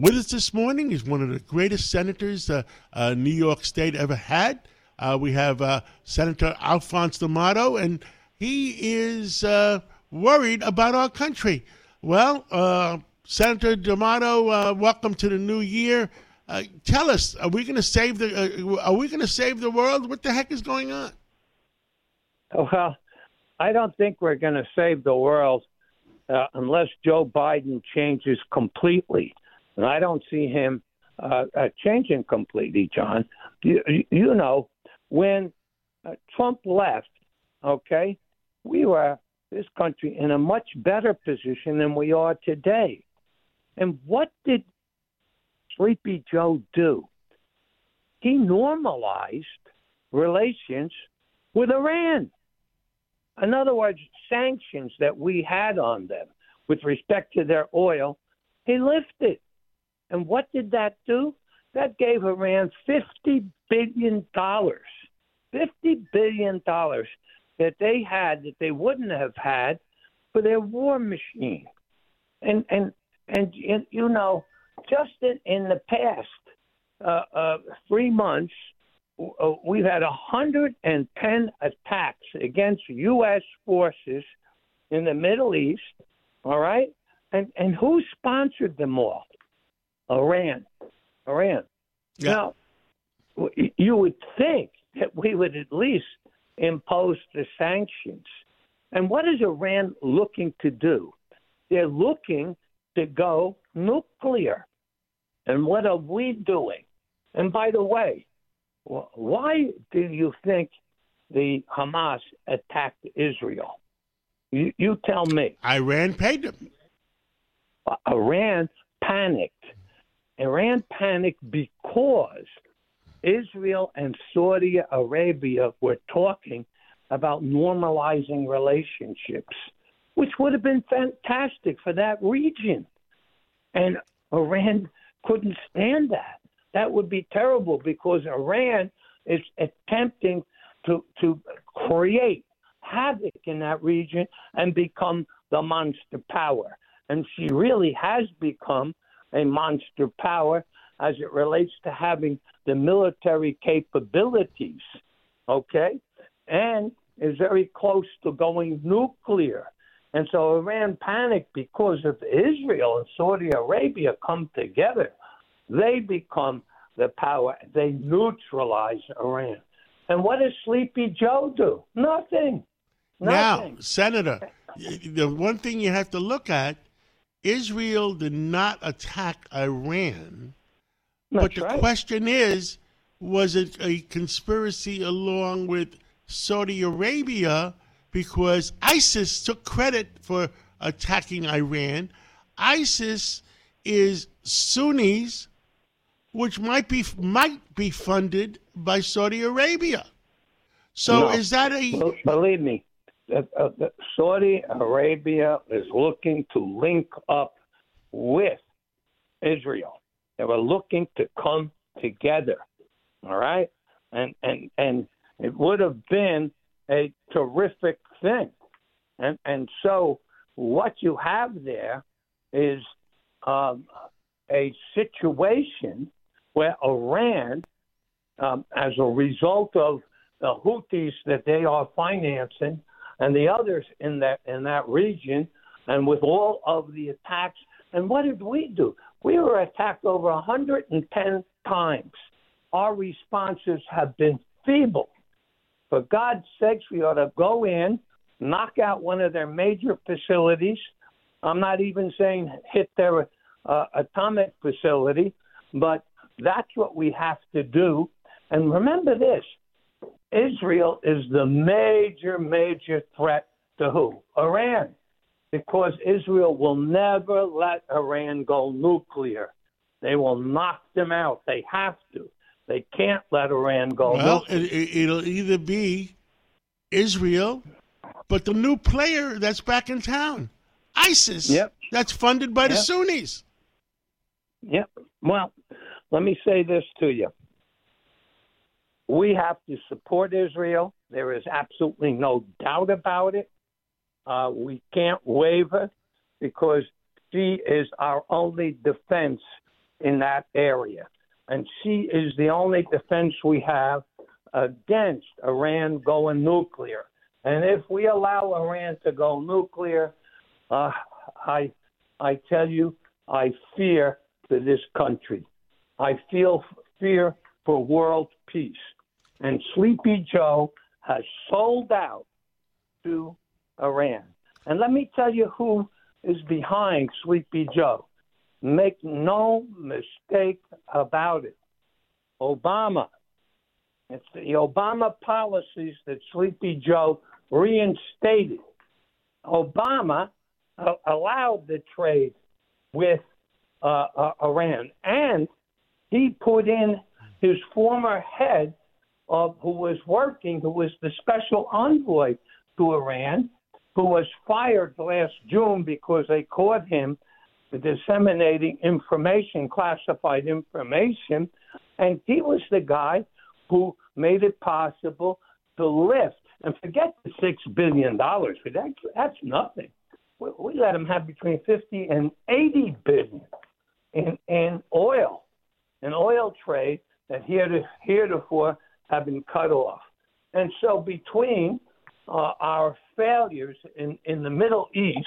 with us this morning. is one of the greatest senators uh, uh, New York State ever had. Uh, we have uh, Senator Alphonse D'Amato, and he is uh, worried about our country. Well, uh, Senator D'Amato, welcome to the new year. tell us, are we going to save the? are we going to save the world? What the heck is going on? Well, I don't think we're going to save the world unless Joe Biden changes completely. And I don't see him uh, uh, changing completely, John. You, you know, when uh, Trump left, okay, we were, this country, in a much better position than we are today. And what did Sleepy Joe do? He normalized relations with Iran. In other words, sanctions that we had on them with respect to their oil, he lifted. And what did that do? That gave Iran $50 billion. $50 billion that they had that they wouldn't have had for their war machine. And, and, and, you know, just in, in the past uh, uh, three months, uh, we've had 110 attacks against U.S. forces in the Middle East. All right, and and who sponsored them all? Iran. Iran. Yeah. Now, you would think that we would at least impose the sanctions. And what is Iran looking to do? They're looking to go nuclear. And what are we doing? And by the way, why do you think the Hamas attacked Israel? You, you tell me. Iran paid them. Uh, Iran panicked. Iran panicked because Israel and Saudi Arabia were talking about normalizing relationships, which would have been fantastic for that region. And Iran couldn't stand that. That would be terrible because Iran is attempting to to create havoc in that region and become the monster power. And she really has become a monster power as it relates to having the military capabilities, okay? And is very close to going nuclear. And so Iran panicked because if Israel and Saudi Arabia come together they become the power. They neutralize Iran. And what does Sleepy Joe do? Nothing. Nothing. Now, Senator, the one thing you have to look at Israel did not attack Iran. That's but the right. question is was it a conspiracy along with Saudi Arabia because ISIS took credit for attacking Iran? ISIS is Sunnis which might be might be funded by Saudi Arabia. So no. is that a believe me? Uh, uh, Saudi Arabia is looking to link up with Israel. They were looking to come together. All right, and and and it would have been a terrific thing. And and so what you have there is um, a situation where Iran, um, as a result of the Houthis that they are financing and the others in that in that region, and with all of the attacks, and what did we do? We were attacked over 110 times. Our responses have been feeble. For God's sakes, we ought to go in, knock out one of their major facilities. I'm not even saying hit their uh, atomic facility, but that's what we have to do. And remember this Israel is the major, major threat to who? Iran. Because Israel will never let Iran go nuclear. They will knock them out. They have to. They can't let Iran go. Well, it, will either be Israel, but the new player that's back in town, ISIS. Yep. That's funded by yep. the Sunnis. Yep. Well, let me say this to you. We have to support Israel. There is absolutely no doubt about it. Uh, we can't waver because she is our only defense in that area. And she is the only defense we have against Iran going nuclear. And if we allow Iran to go nuclear, uh, I, I tell you, I fear for this country. I feel fear for world peace. And Sleepy Joe has sold out to Iran. And let me tell you who is behind Sleepy Joe. Make no mistake about it. Obama. It's the Obama policies that Sleepy Joe reinstated. Obama uh, allowed the trade with uh, uh, Iran, and he put in his former head who was working, who was the special envoy to Iran, who was fired last June because they caught him disseminating information, classified information, and he was the guy who made it possible to lift and forget the six billion dollars. That, that's nothing. We, we let him have between fifty and eighty billion in in oil, an oil trade that here to, heretofore have been cut off. And so between uh, our failures in, in the Middle East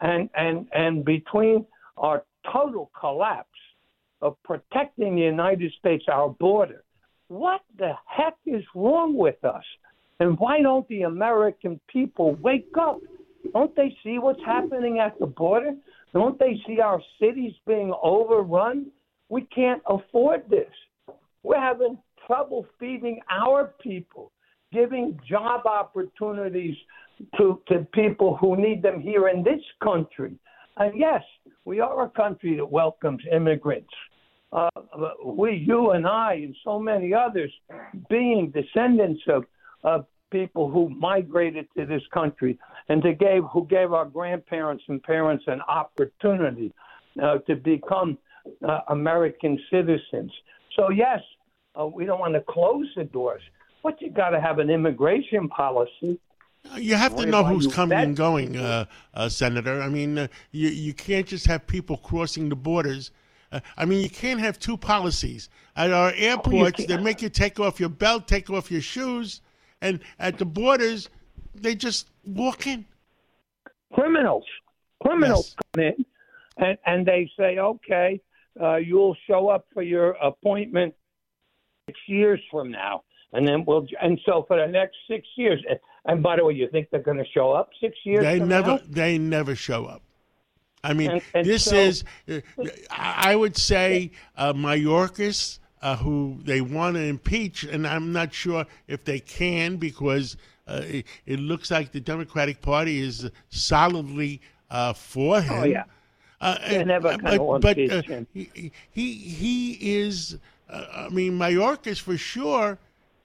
and, and, and between our total collapse of protecting the United States, our border, what the heck is wrong with us? And why don't the American people wake up? Don't they see what's happening at the border? Don't they see our cities being overrun? We can't afford this. We're having trouble feeding our people, giving job opportunities to, to people who need them here in this country. And yes, we are a country that welcomes immigrants. Uh, we, you and I, and so many others, being descendants of, of people who migrated to this country and to gave, who gave our grandparents and parents an opportunity uh, to become uh, American citizens. So, yes, uh, we don't want to close the doors, but you got to have an immigration policy. You have to know who's coming and going, uh, uh, Senator. I mean, uh, you you can't just have people crossing the borders. Uh, I mean, you can't have two policies at our airports. Oh, they make you take off your belt, take off your shoes, and at the borders, they just walk in. Criminals, criminals yes. come in, and and they say, okay, uh, you'll show up for your appointment six years from now, and then we'll. And so for the next six years, and by the way, you think they're going to show up six years? They never. Now? They never show up. I mean, and, and this so, is. I would say uh, Mayorkas. Uh, who they want to impeach, and I'm not sure if they can because uh, it, it, looks like the Democratic Party is solidly uh, for him. Oh yeah, uh, they never but, but uh, he, he he is uh, I mean, Mayorkas for sure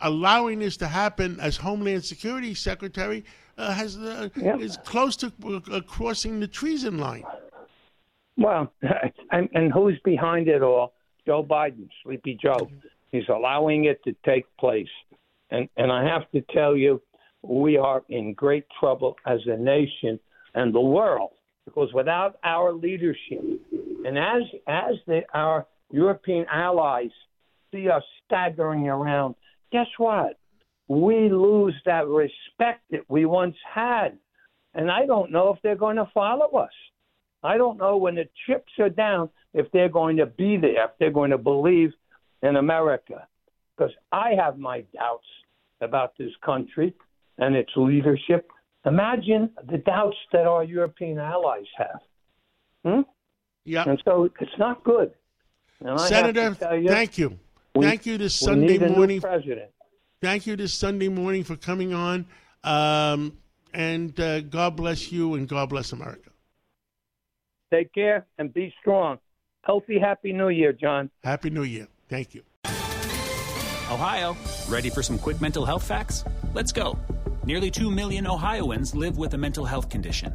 allowing this to happen as Homeland Security Secretary uh, has uh, yep. is close to uh, crossing the treason line. Well, and, and who's behind it all? Joe Biden, Sleepy Joe. He's allowing it to take place, and and I have to tell you, we are in great trouble as a nation and the world because without our leadership, and as as the, our European allies see us staggering around, guess what? We lose that respect that we once had. And I don't know if they're going to follow us. I don't know when the chips are down if they're going to be there, if they're going to believe in America. Because I have my doubts about this country and its leadership. Imagine the doubts that our European allies have. Hmm? Yeah. And so it's not good. Senator, you, thank you. We, thank you this Sunday morning. president. Thank you this Sunday morning for coming on. Um, and uh, God bless you and God bless America. Take care and be strong. Healthy, happy new year, John. Happy new year. Thank you. Ohio, ready for some quick mental health facts? Let's go. Nearly 2 million Ohioans live with a mental health condition.